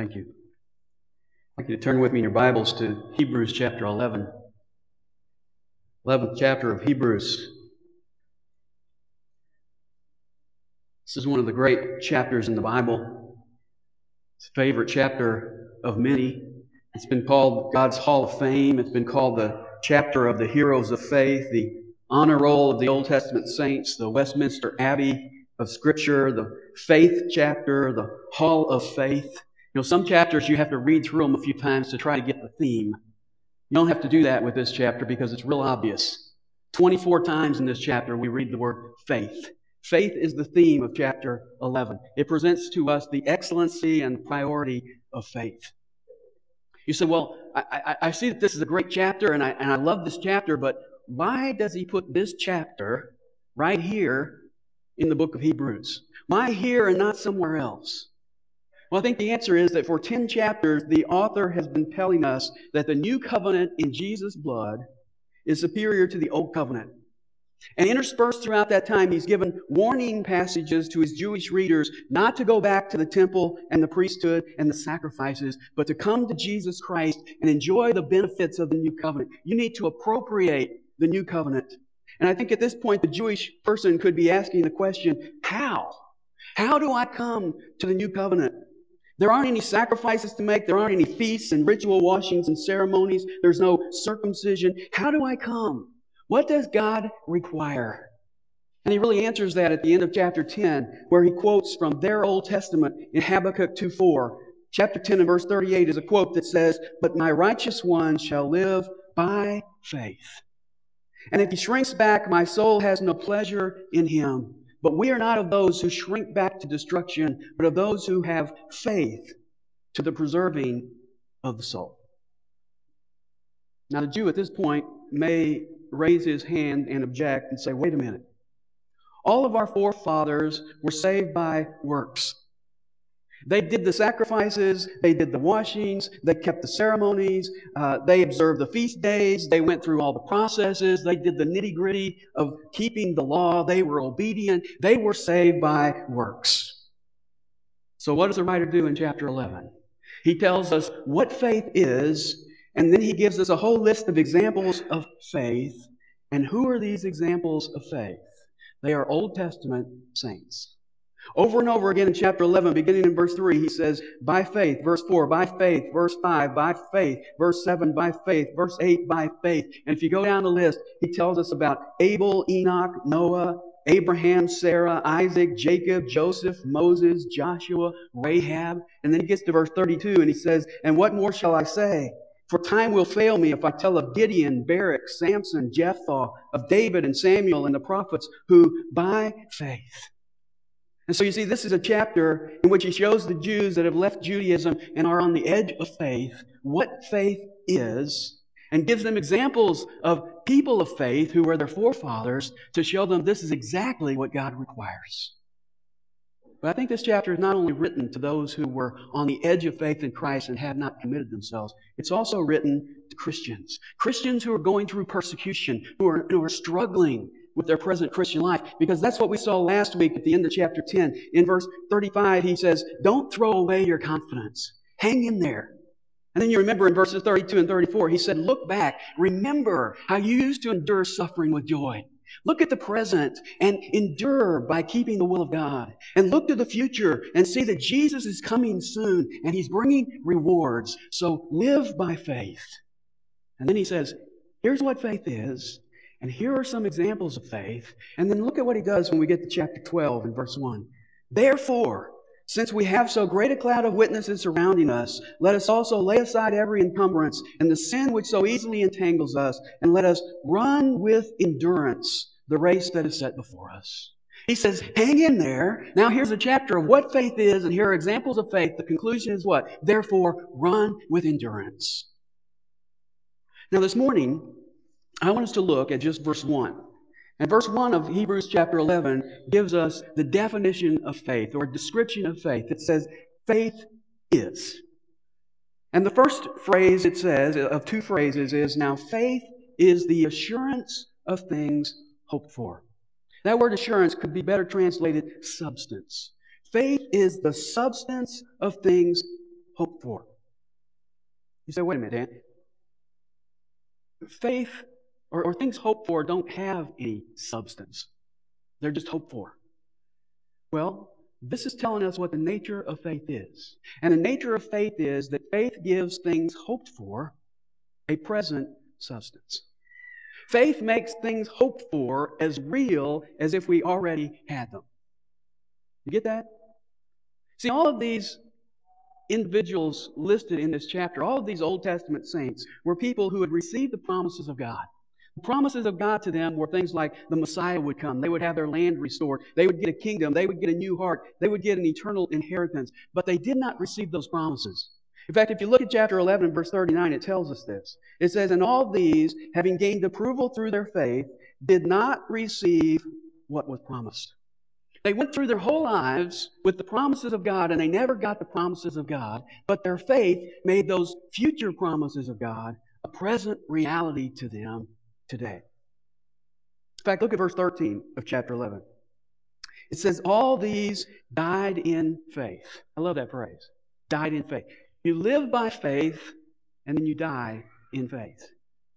Thank you. I'd like you to turn with me in your Bibles to Hebrews chapter 11. 11th chapter of Hebrews. This is one of the great chapters in the Bible. It's a favorite chapter of many. It's been called God's Hall of Fame. It's been called the chapter of the heroes of faith, the honor roll of the Old Testament saints, the Westminster Abbey of Scripture, the faith chapter, the Hall of Faith. You know, some chapters you have to read through them a few times to try to get the theme. You don't have to do that with this chapter because it's real obvious. 24 times in this chapter we read the word faith. Faith is the theme of chapter 11. It presents to us the excellency and priority of faith. You say, well, I, I, I, see that this is a great chapter and I, and I love this chapter, but why does he put this chapter right here in the book of Hebrews? Why here and not somewhere else? Well, I think the answer is that for 10 chapters, the author has been telling us that the new covenant in Jesus' blood is superior to the old covenant. And interspersed throughout that time, he's given warning passages to his Jewish readers not to go back to the temple and the priesthood and the sacrifices, but to come to Jesus Christ and enjoy the benefits of the new covenant. You need to appropriate the new covenant. And I think at this point, the Jewish person could be asking the question, how? How do I come to the new covenant? There aren't any sacrifices to make. There aren't any feasts and ritual washings and ceremonies. There's no circumcision. How do I come? What does God require? And he really answers that at the end of chapter 10, where he quotes from their Old Testament in Habakkuk 2:4. Chapter 10 and verse 38 is a quote that says, But my righteous one shall live by faith. And if he shrinks back, my soul has no pleasure in him. But we are not of those who shrink back to destruction, but of those who have faith to the preserving of the soul. Now, the Jew at this point may raise his hand and object and say, wait a minute. All of our forefathers were saved by works. They did the sacrifices, they did the washings, they kept the ceremonies, uh, they observed the feast days, they went through all the processes, they did the nitty gritty of keeping the law, they were obedient, they were saved by works. So, what does the writer do in chapter 11? He tells us what faith is, and then he gives us a whole list of examples of faith. And who are these examples of faith? They are Old Testament saints. Over and over again in chapter 11, beginning in verse 3, he says, by faith. Verse 4, by faith. Verse 5, by faith. Verse 7, by faith. Verse 8, by faith. And if you go down the list, he tells us about Abel, Enoch, Noah, Abraham, Sarah, Isaac, Jacob, Joseph, Moses, Joshua, Rahab. And then he gets to verse 32 and he says, And what more shall I say? For time will fail me if I tell of Gideon, Barak, Samson, Jephthah, of David and Samuel and the prophets who by faith and so you see, this is a chapter in which he shows the Jews that have left Judaism and are on the edge of faith what faith is and gives them examples of people of faith who were their forefathers to show them this is exactly what God requires. But I think this chapter is not only written to those who were on the edge of faith in Christ and have not committed themselves, it's also written to Christians. Christians who are going through persecution, who are, who are struggling with their present Christian life. Because that's what we saw last week at the end of chapter 10. In verse 35, he says, Don't throw away your confidence. Hang in there. And then you remember in verses 32 and 34, he said, Look back. Remember how you used to endure suffering with joy. Look at the present and endure by keeping the will of God. And look to the future and see that Jesus is coming soon and he's bringing rewards. So live by faith. And then he says, Here's what faith is and here are some examples of faith. And then look at what he does when we get to chapter 12 and verse 1. Therefore, since we have so great a cloud of witnesses surrounding us, let us also lay aside every encumbrance and the sin which so easily entangles us, and let us run with endurance the race that is set before us. He says, hang in there. Now here's a chapter of what faith is, and here are examples of faith. The conclusion is what? Therefore, run with endurance. Now this morning, I want us to look at just verse 1. And verse 1 of Hebrews chapter 11 gives us the definition of faith or description of faith. It says, faith is. And the first phrase it says, of two phrases, is now faith is the assurance of things hoped for. That word assurance could be better translated substance. Faith is the substance of things hoped for. You say, wait a minute, Dan. Faith or, or things hoped for don't have any substance. They're just hoped for. Well, this is telling us what the nature of faith is. And the nature of faith is that faith gives things hoped for a present substance. Faith makes things hoped for as real as if we already had them. You get that? See, all of these individuals listed in this chapter, all of these Old Testament saints, were people who had received the promises of God. Promises of God to them were things like the Messiah would come, they would have their land restored, they would get a kingdom, they would get a new heart, they would get an eternal inheritance. But they did not receive those promises. In fact, if you look at chapter 11, verse 39, it tells us this. It says, And all these, having gained approval through their faith, did not receive what was promised. They went through their whole lives with the promises of God and they never got the promises of God, but their faith made those future promises of God a present reality to them today. In fact, look at verse 13 of chapter 11. It says, All these died in faith. I love that phrase. Died in faith. You live by faith and then you die in faith.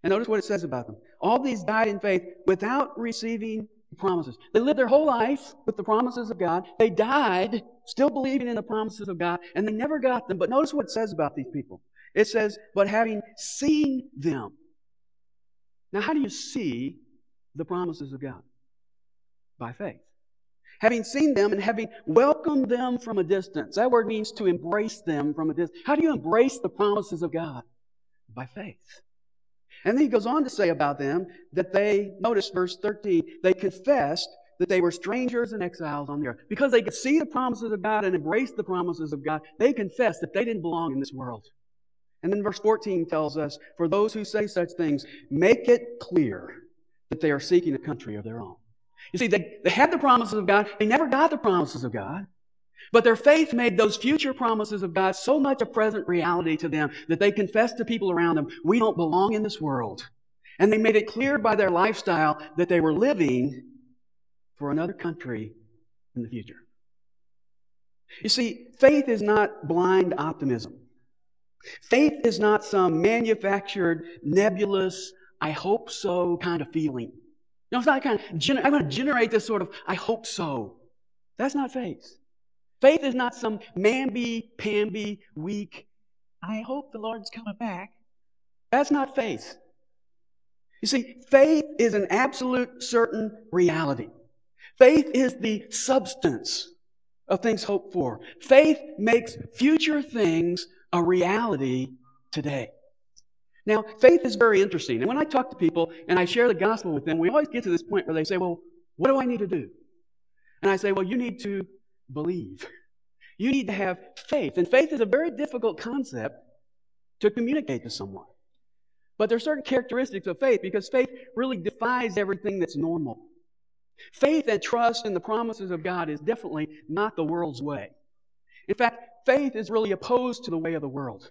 And notice what it says about them. All these died in faith without receiving promises. They lived their whole life with the promises of God. They died still believing in the promises of God, and they never got them. But notice what it says about these people. It says, but having seen them. Now, how do you see the promises of God? By faith. Having seen them and having welcomed them from a distance. That word means to embrace them from a distance. How do you embrace the promises of God? By faith. And then he goes on to say about them that they, notice verse 13, they confessed that they were strangers and exiles on the earth. Because they could see the promises of God and embrace the promises of God, they confessed that they didn't belong in this world. And then verse 14 tells us, for those who say such things, make it clear that they are seeking a country of their own. You see, they, they had the promises of God, they never got the promises of God. But their faith made those future promises of God so much a present reality to them that they confessed to people around them, we don't belong in this world. And they made it clear by their lifestyle that they were living for another country in the future. You see, faith is not blind optimism. Faith is not some manufactured, nebulous, I hope so kind of feeling. No, it's not kind of, I'm going to generate this sort of, I hope so. That's not faith. Faith is not some mamby, pamby, weak, I hope the Lord's coming back. That's not faith. You see, faith is an absolute certain reality. Faith is the substance of things hoped for. Faith makes future things a reality today. Now, faith is very interesting. And when I talk to people and I share the gospel with them, we always get to this point where they say, Well, what do I need to do? And I say, Well, you need to believe. You need to have faith. And faith is a very difficult concept to communicate to someone. But there are certain characteristics of faith because faith really defies everything that's normal. Faith and trust in the promises of God is definitely not the world's way. In fact, faith is really opposed to the way of the world.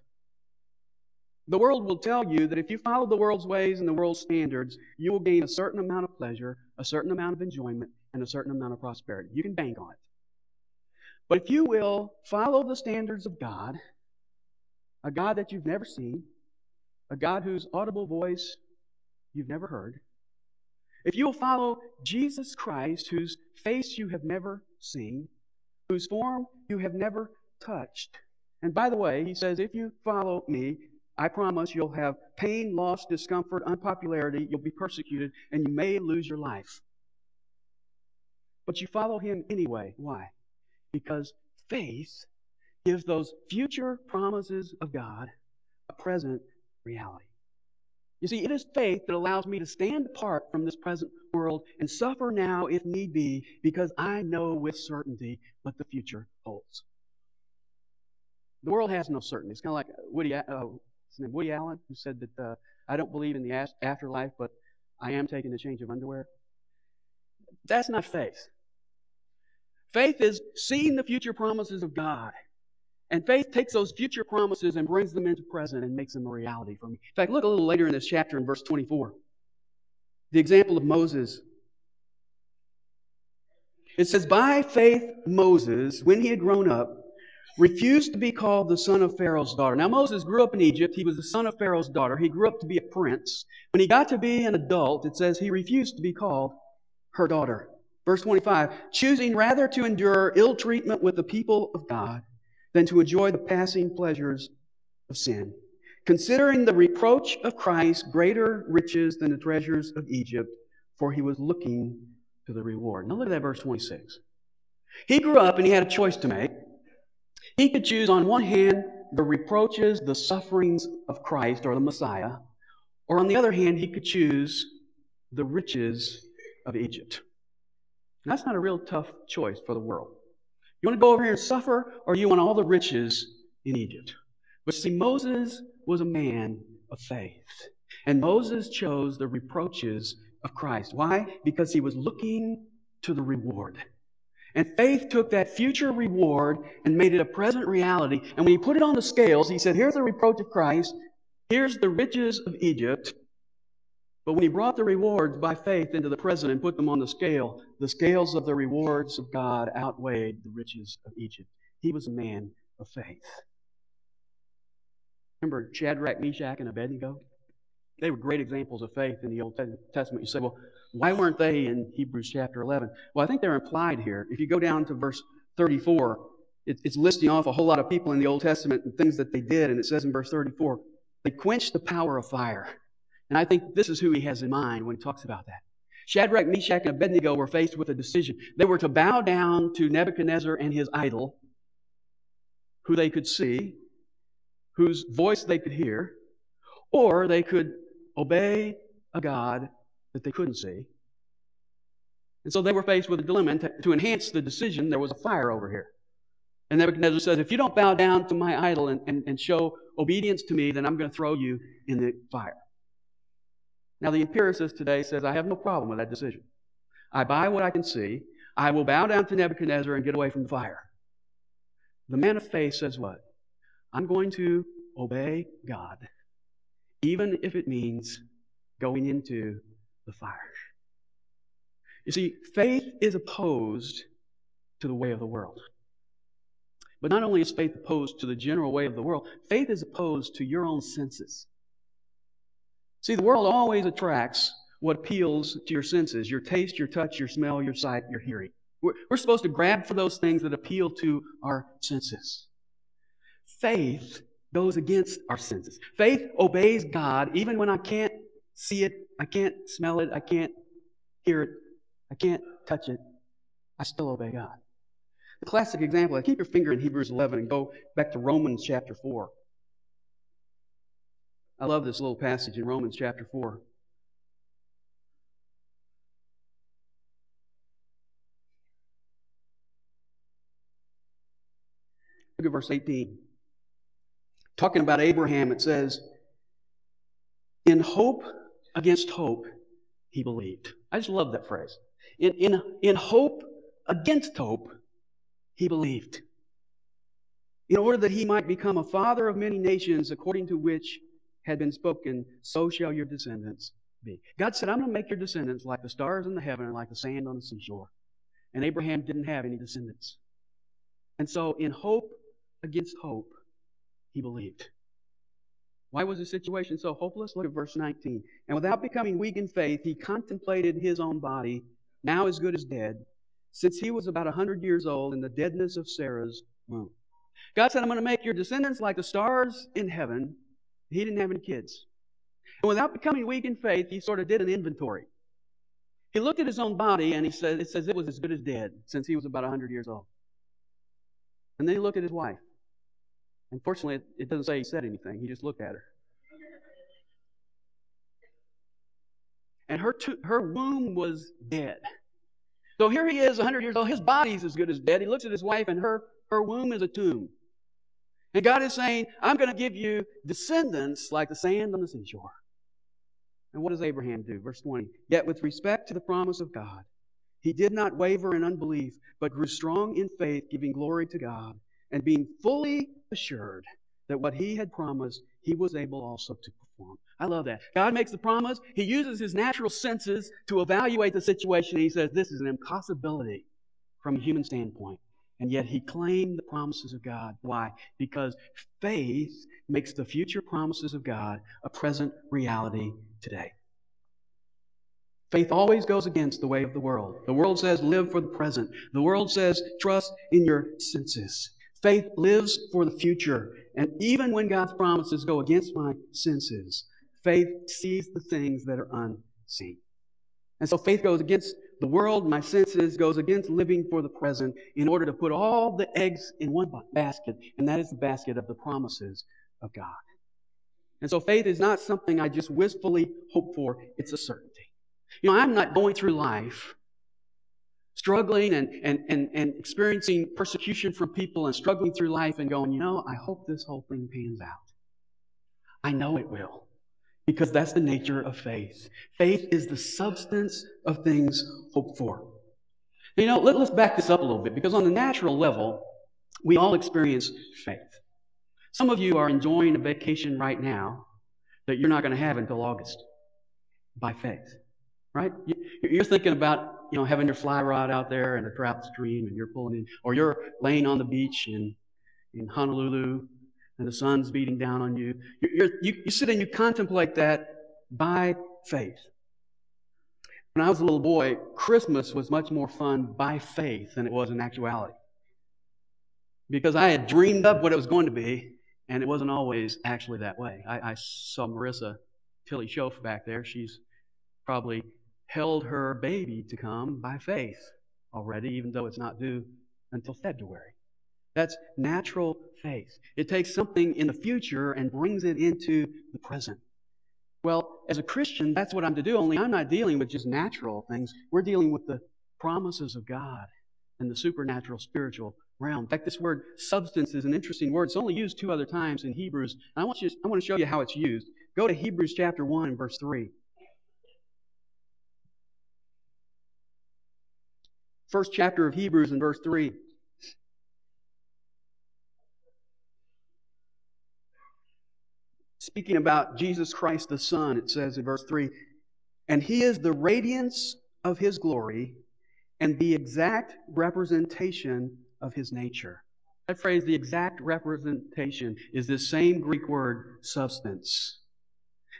The world will tell you that if you follow the world's ways and the world's standards, you will gain a certain amount of pleasure, a certain amount of enjoyment, and a certain amount of prosperity. You can bank on it. But if you will follow the standards of God, a God that you've never seen, a God whose audible voice you've never heard, if you will follow Jesus Christ, whose face you have never seen, whose form you have never touched, and by the way, he says, if you follow me, I promise you'll have pain, loss, discomfort, unpopularity, you'll be persecuted, and you may lose your life. But you follow him anyway. Why? Because faith gives those future promises of God a present reality. You see, it is faith that allows me to stand apart from this present world and suffer now if need be because I know with certainty what the future holds. The world has no certainty. It's kind of like Woody, uh, Woody Allen, who said that uh, I don't believe in the afterlife, but I am taking a change of underwear. That's not faith. Faith is seeing the future promises of God. And faith takes those future promises and brings them into present and makes them a reality for me. In fact, look a little later in this chapter in verse 24. The example of Moses. It says, By faith, Moses, when he had grown up, refused to be called the son of Pharaoh's daughter. Now, Moses grew up in Egypt. He was the son of Pharaoh's daughter. He grew up to be a prince. When he got to be an adult, it says he refused to be called her daughter. Verse 25, choosing rather to endure ill treatment with the people of God than to enjoy the passing pleasures of sin. Considering the reproach of Christ greater riches than the treasures of Egypt, for he was looking to the reward. Now look at that verse 26. He grew up and he had a choice to make. He could choose, on one hand, the reproaches, the sufferings of Christ or the Messiah, or on the other hand, he could choose the riches of Egypt. that's not a real tough choice for the world. You want to go over here and suffer, or you want all the riches in Egypt? But see, Moses was a man of faith. And Moses chose the reproaches of Christ. Why? Because he was looking to the reward. And faith took that future reward and made it a present reality. And when he put it on the scales, he said, Here's the reproach of Christ, here's the riches of Egypt. But when he brought the rewards by faith into the present and put them on the scale, the scales of the rewards of God outweighed the riches of Egypt. He was a man of faith. Remember Shadrach, Meshach, and Abednego? They were great examples of faith in the Old Testament. You say, well, why weren't they in Hebrews chapter 11? Well, I think they're implied here. If you go down to verse 34, it's listing off a whole lot of people in the Old Testament and things that they did, and it says in verse 34, they quenched the power of fire. And I think this is who he has in mind when he talks about that. Shadrach, Meshach, and Abednego were faced with a decision. They were to bow down to Nebuchadnezzar and his idol, who they could see, whose voice they could hear, or they could obey a God that they couldn't see. And so they were faced with a dilemma. To, to enhance the decision, there was a fire over here. And Nebuchadnezzar says, If you don't bow down to my idol and, and, and show obedience to me, then I'm going to throw you in the fire. Now, the empiricist today says, I have no problem with that decision. I buy what I can see. I will bow down to Nebuchadnezzar and get away from the fire. The man of faith says what? I'm going to obey God, even if it means going into the fire. You see, faith is opposed to the way of the world. But not only is faith opposed to the general way of the world, faith is opposed to your own senses. See, the world always attracts what appeals to your senses your taste, your touch, your smell, your sight, your hearing. We're, we're supposed to grab for those things that appeal to our senses. Faith goes against our senses. Faith obeys God even when I can't see it, I can't smell it, I can't hear it, I can't touch it. I still obey God. The classic example, keep your finger in Hebrews 11 and go back to Romans chapter 4. I love this little passage in Romans chapter 4. Look at verse 18. Talking about Abraham, it says, In hope against hope, he believed. I just love that phrase. In, in, in hope against hope, he believed. In order that he might become a father of many nations, according to which had been spoken, so shall your descendants be. God said, I'm going to make your descendants like the stars in the heaven and like the sand on the seashore. And Abraham didn't have any descendants. And so, in hope against hope, he believed. Why was the situation so hopeless? Look at verse 19. And without becoming weak in faith, he contemplated his own body, now as good as dead, since he was about a 100 years old in the deadness of Sarah's womb. God said, I'm going to make your descendants like the stars in heaven. He didn't have any kids. And without becoming weak in faith, he sort of did an inventory. He looked at his own body and he said, it says it was as good as dead since he was about 100 years old. And then he looked at his wife. Unfortunately, it doesn't say he said anything. He just looked at her. And her, to- her womb was dead. So here he is, 100 years old. His body's as good as dead. He looks at his wife, and her, her womb is a tomb. And God is saying, I'm going to give you descendants like the sand on the seashore. And what does Abraham do? Verse 20. Yet with respect to the promise of God, he did not waver in unbelief, but grew strong in faith, giving glory to God and being fully assured that what he had promised, he was able also to perform. I love that. God makes the promise. He uses his natural senses to evaluate the situation. He says, This is an impossibility from a human standpoint. And yet he claimed the promises of God. Why? Because faith makes the future promises of God a present reality today. Faith always goes against the way of the world. The world says, live for the present. The world says, trust in your senses. Faith lives for the future. And even when God's promises go against my senses, faith sees the things that are unseen. And so faith goes against the world, my senses, goes against living for the present in order to put all the eggs in one basket, and that is the basket of the promises of God. And so faith is not something I just wistfully hope for, it's a certainty. You know, I'm not going through life struggling and, and, and, and experiencing persecution from people and struggling through life and going, you know, I hope this whole thing pans out. I know it will because that's the nature of faith. Faith is the substance of things hoped for. You know, let, us back this up a little bit because on the natural level, we all experience faith. Some of you are enjoying a vacation right now that you're not going to have until August by faith, right? You're thinking about, you know, having your fly rod out there and a trout stream and you're pulling in, or you're laying on the beach in, in Honolulu and the sun's beating down on you. you you, you sit and you contemplate that by faith. When I was a little boy, Christmas was much more fun by faith than it was in actuality. Because I had dreamed up what it was going to be, and it wasn't always actually that way. I, I saw Marissa Tilly Schoaf back there. She's probably held her baby to come by faith already, even though it's not due until February. That's natural faith. It takes something in the future and brings it into the present. Well, as a Christian, that's what I'm to do, only I'm not dealing with just natural things. We're dealing with the promises of God and the supernatural spiritual realm. In fact, this word substance is an interesting word. It's only used two other times in Hebrews. And I want, you, I want to show you how it's used. Go to Hebrews chapter 1 and verse 3. First chapter of Hebrews and verse 3. Speaking about Jesus Christ the Son, it says in verse 3 And he is the radiance of his glory and the exact representation of his nature. That phrase, the exact representation, is the same Greek word, substance.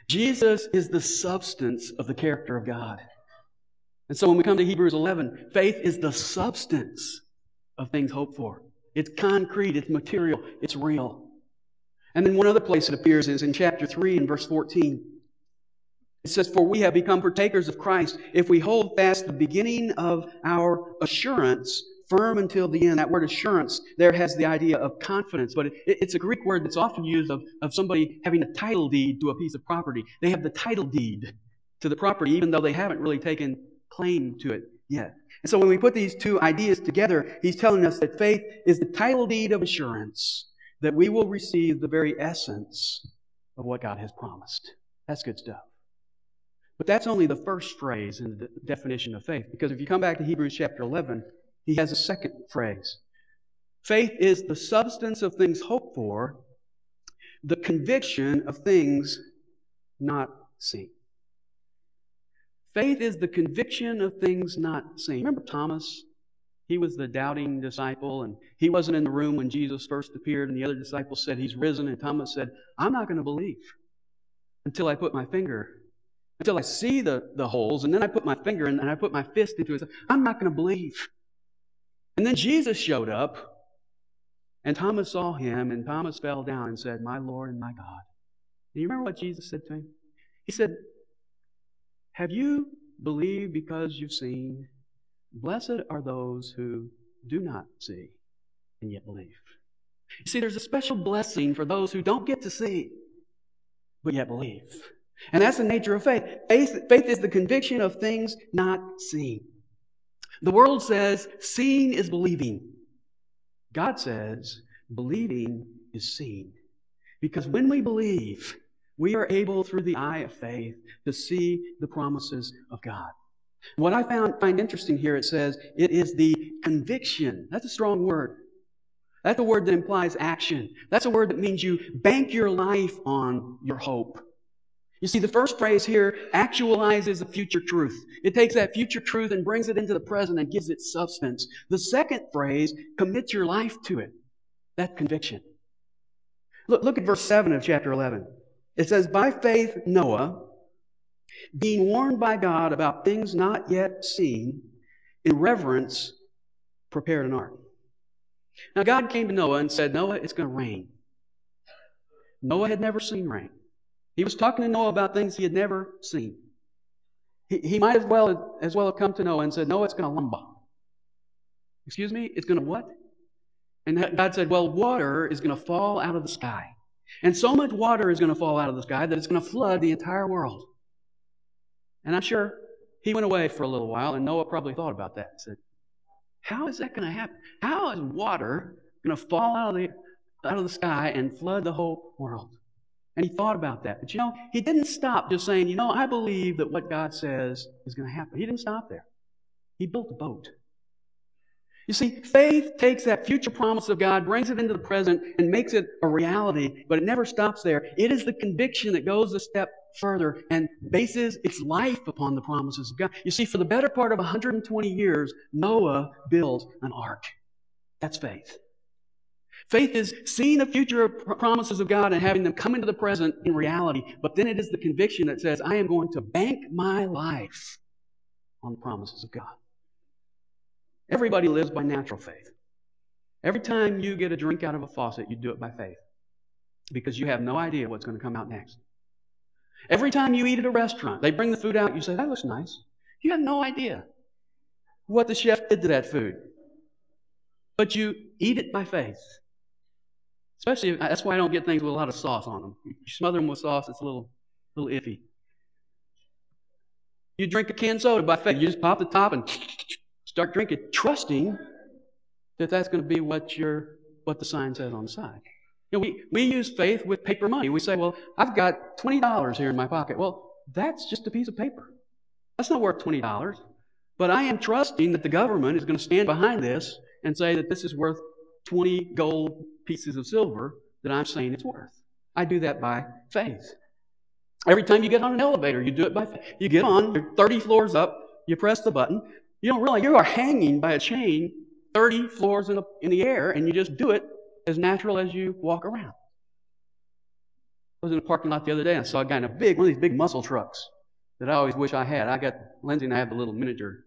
Jesus is the substance of the character of God. And so when we come to Hebrews 11, faith is the substance of things hoped for. It's concrete, it's material, it's real. And then one other place it appears is in chapter 3 and verse 14. It says, For we have become partakers of Christ if we hold fast the beginning of our assurance firm until the end. That word assurance there has the idea of confidence, but it, it's a Greek word that's often used of, of somebody having a title deed to a piece of property. They have the title deed to the property, even though they haven't really taken claim to it yet. And so when we put these two ideas together, he's telling us that faith is the title deed of assurance that we will receive the very essence of what God has promised. That's good stuff. But that's only the first phrase in the definition of faith, because if you come back to Hebrews chapter 11, he has a second phrase. Faith is the substance of things hoped for, the conviction of things not seen. Faith is the conviction of things not seen. Remember Thomas? He was the doubting disciple, and he wasn't in the room when Jesus first appeared, and the other disciples said, He's risen. And Thomas said, I'm not going to believe until I put my finger, until I see the, the holes, and then I put my finger in, and I put my fist into it. I'm not going to believe. And then Jesus showed up, and Thomas saw him, and Thomas fell down and said, My Lord and my God. Do you remember what Jesus said to him? He said, Have you believed because you've seen? Blessed are those who do not see and yet believe. You see, there's a special blessing for those who don't get to see, but yet believe. And that's the nature of faith. Faith, faith is the conviction of things not seen. The world says seeing is believing. God says believing is seen. Because when we believe, we are able, through the eye of faith, to see the promises of God. What I found find interesting here, it says it is the conviction. That's a strong word. That's a word that implies action. That's a word that means you bank your life on your hope. You see, the first phrase here actualizes a future truth. It takes that future truth and brings it into the present and gives it substance. The second phrase commits your life to it. That conviction. Look, look at verse 7 of chapter 11. It says, By faith, Noah, being warned by God about things not yet seen, in reverence, prepared an ark. Now, God came to Noah and said, Noah, it's going to rain. Noah had never seen rain. He was talking to Noah about things he had never seen. He, he might as well, as well have come to Noah and said, Noah, it's going to lumba. Excuse me? It's going to what? And God said, Well, water is going to fall out of the sky. And so much water is going to fall out of the sky that it's going to flood the entire world. And I'm sure he went away for a little while, and Noah probably thought about that. Said, How is that going to happen? How is water going to fall out of the out of the sky and flood the whole world? And he thought about that. But you know, he didn't stop just saying, you know, I believe that what God says is going to happen. He didn't stop there. He built a boat. You see, faith takes that future promise of God, brings it into the present, and makes it a reality, but it never stops there. It is the conviction that goes a step further and bases its life upon the promises of God. You see, for the better part of 120 years, Noah builds an ark. That's faith. Faith is seeing the future promises of God and having them come into the present in reality. But then it is the conviction that says, I am going to bank my life on the promises of God. Everybody lives by natural faith. Every time you get a drink out of a faucet, you do it by faith because you have no idea what's going to come out next. Every time you eat at a restaurant, they bring the food out, you say, That looks nice. You have no idea what the chef did to that food. But you eat it by faith. Especially, uh, that's why I don't get things with a lot of sauce on them. You smother them with sauce, it's a little, little iffy. You drink a canned soda by faith. You just pop the top and start drinking, trusting that that's going to be what your what the sign says on the side. You know, we, we use faith with paper money. We say, well, I've got $20 here in my pocket. Well, that's just a piece of paper. That's not worth $20. But I am trusting that the government is going to stand behind this and say that this is worth 20 gold pieces of silver that I'm saying it's worth. I do that by faith. Every time you get on an elevator, you do it by faith. You get on, you're 30 floors up, you press the button. You don't realize you are hanging by a chain 30 floors in, a, in the air, and you just do it as natural as you walk around. I was in a parking lot the other day and I saw a guy in a big, one of these big muscle trucks that I always wish I had. I got, Lindsay and I have the little miniature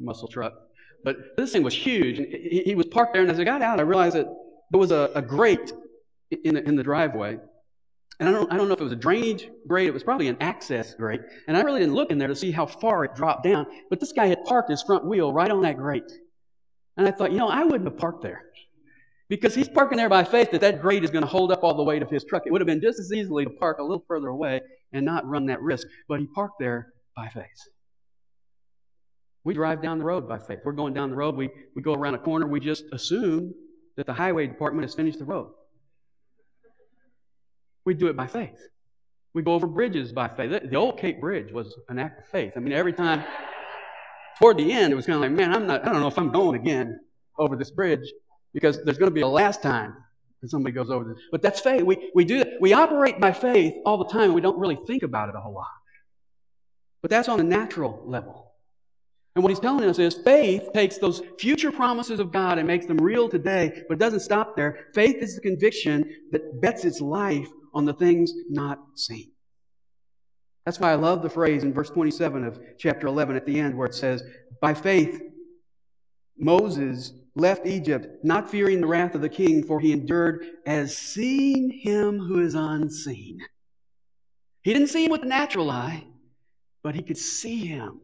muscle truck. But this thing was huge. And he, he was parked there, and as I got out, I realized that there was a, a grate in the, in the driveway. And I don't, I don't know if it was a drainage grate, it was probably an access grate. And I really didn't look in there to see how far it dropped down. But this guy had parked his front wheel right on that grate. And I thought, you know, I wouldn't have parked there. Because he's parking there by faith that that grate is going to hold up all the weight of his truck. It would have been just as easily to park a little further away and not run that risk. But he parked there by faith. We drive down the road by faith. We're going down the road, we, we go around a corner, we just assume that the highway department has finished the road. We do it by faith. We go over bridges by faith. The old Cape Bridge was an act of faith. I mean, every time, toward the end, it was kind of like, man, I'm not, I don't know if I'm going again over this bridge because there's going to be a last time that somebody goes over this. But that's faith. We, we do that. We operate by faith all the time, and we don't really think about it a whole lot. But that's on a natural level. And what he's telling us is faith takes those future promises of God and makes them real today, but it doesn't stop there. Faith is the conviction that bets its life on the things not seen. That's why I love the phrase in verse 27 of chapter 11 at the end where it says, By faith, Moses left Egypt, not fearing the wrath of the king, for he endured as seeing him who is unseen. He didn't see him with the natural eye, but he could see him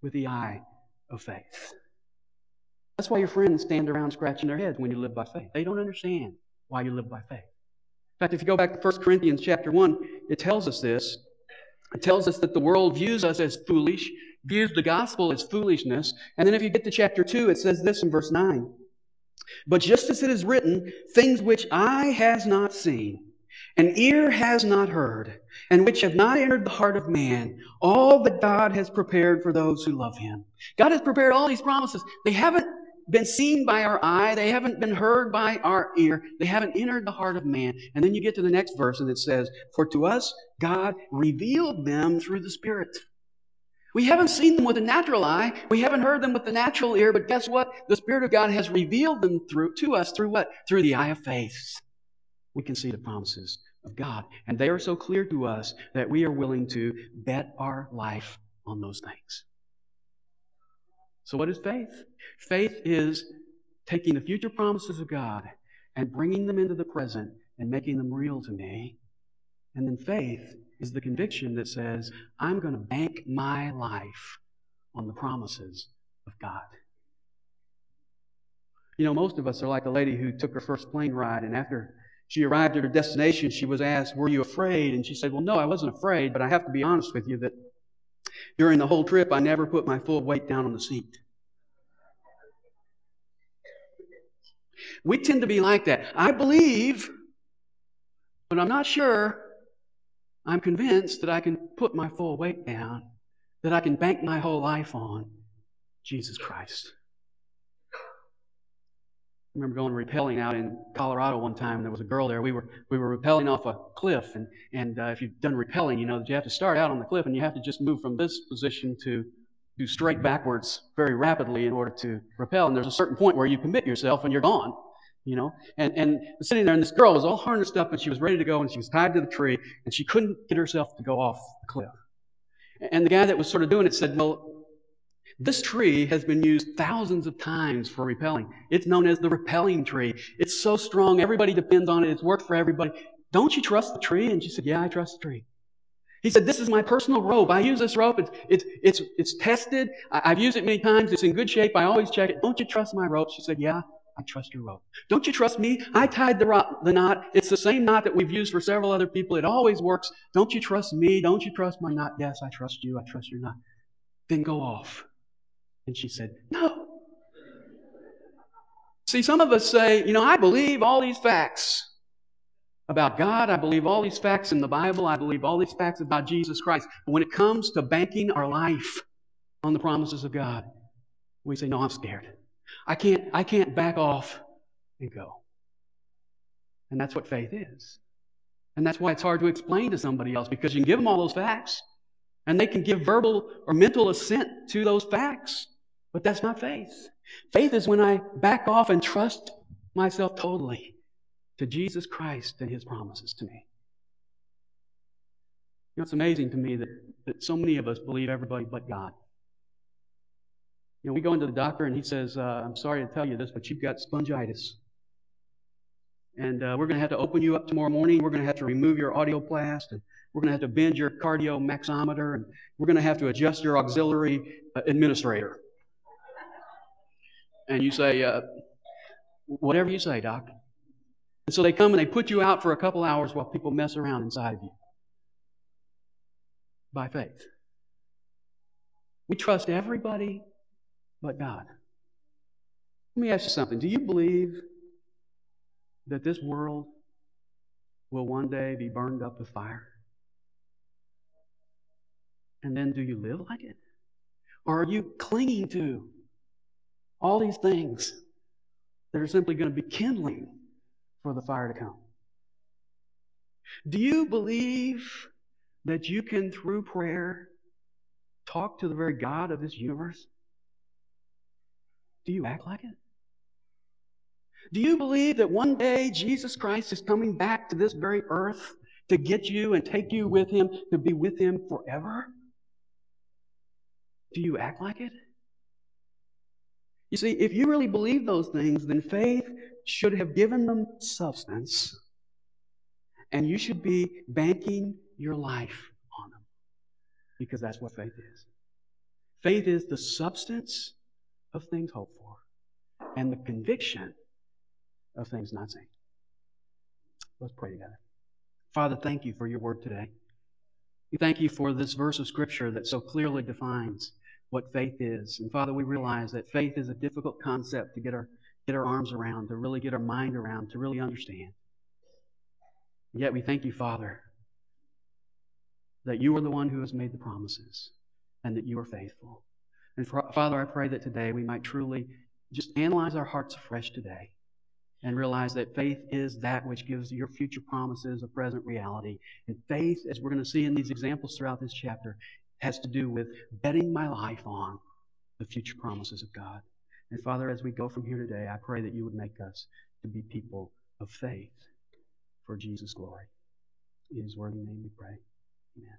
with the eye of faith. That's why your friends stand around scratching their heads when you live by faith. They don't understand why you live by faith. In fact, if you go back to 1 Corinthians chapter 1, it tells us this. It tells us that the world views us as foolish, views the gospel as foolishness. And then if you get to chapter 2, it says this in verse 9. But just as it is written, things which eye has not seen, and ear has not heard, and which have not entered the heart of man, all that God has prepared for those who love him. God has prepared all these promises. They haven't been seen by our eye. They haven't been heard by our ear. They haven't entered the heart of man. And then you get to the next verse and it says, For to us, God revealed them through the Spirit. We haven't seen them with the natural eye. We haven't heard them with the natural ear. But guess what? The Spirit of God has revealed them through, to us through what? Through the eye of faith. We can see the promises of God. And they are so clear to us that we are willing to bet our life on those things. So, what is faith? Faith is taking the future promises of God and bringing them into the present and making them real to me. And then faith is the conviction that says, I'm going to bank my life on the promises of God. You know, most of us are like the lady who took her first plane ride, and after she arrived at her destination, she was asked, Were you afraid? And she said, Well, no, I wasn't afraid, but I have to be honest with you that during the whole trip, I never put my full weight down on the seat. We tend to be like that. I believe, but I'm not sure. I'm convinced that I can put my full weight down, that I can bank my whole life on Jesus Christ. Remember going rappelling out in Colorado one time. and There was a girl there. We were we were rappelling off a cliff, and and uh, if you've done rappelling, you know that you have to start out on the cliff, and you have to just move from this position to do straight backwards very rapidly in order to rappel. And there's a certain point where you commit yourself and you're gone. You know, and and sitting there, and this girl was all harnessed up, and she was ready to go, and she was tied to the tree, and she couldn't get herself to go off the cliff. And the guy that was sort of doing it said, "Well, this tree has been used thousands of times for rappelling. It's known as the rappelling tree. It's so strong, everybody depends on it. It's worked for everybody. Don't you trust the tree? And she said, Yeah, I trust the tree. He said, This is my personal rope. I use this rope. It's, it's, it's, it's tested. I, have used it many times. It's in good shape. I always check it. Don't you trust my rope? She said, Yeah, I trust your rope. Don't you trust me? I tied the, the knot. It's the same knot that we've used for several other people. It always works. Don't you trust me? Don't you trust my knot? Yes, I trust you. I trust your knot. Then go off. And she said, No. See, some of us say, you know, I believe all these facts about God. I believe all these facts in the Bible. I believe all these facts about Jesus Christ. But when it comes to banking our life on the promises of God, we say, No, I'm scared. I can't, I can't back off and go. And that's what faith is. And that's why it's hard to explain to somebody else because you can give them all those facts and they can give verbal or mental assent to those facts. But that's not faith. Faith is when I back off and trust myself totally to Jesus Christ and His promises to me. You know, it's amazing to me that, that so many of us believe everybody but God. You know, we go into the doctor and he says, uh, I'm sorry to tell you this, but you've got spongitis. And uh, we're going to have to open you up tomorrow morning. We're going to have to remove your audioplast. And we're going to have to bend your cardio maxometer. And we're going to have to adjust your auxiliary uh, administrator. And you say, uh, whatever you say, doc. And so they come and they put you out for a couple hours while people mess around inside of you. By faith. We trust everybody but God. Let me ask you something. Do you believe that this world will one day be burned up with fire? And then do you live like it? Or are you clinging to all these things that are simply going to be kindling for the fire to come. Do you believe that you can, through prayer, talk to the very God of this universe? Do you act like it? Do you believe that one day Jesus Christ is coming back to this very earth to get you and take you with him to be with him forever? Do you act like it? You see, if you really believe those things, then faith should have given them substance, and you should be banking your life on them because that's what faith is. Faith is the substance of things hoped for and the conviction of things not seen. Let's pray together. Father, thank you for your word today. We thank you for this verse of Scripture that so clearly defines what faith is. And Father, we realize that faith is a difficult concept to get our, get our arms around, to really get our mind around, to really understand. Yet we thank you, Father, that you are the one who has made the promises and that you are faithful. And Father, I pray that today we might truly just analyze our hearts afresh today and realize that faith is that which gives your future promises a present reality. And faith, as we're going to see in these examples throughout this chapter, has to do with betting my life on the future promises of God. And Father, as we go from here today, I pray that you would make us to be people of faith for Jesus' glory. In his worthy name we pray. Amen.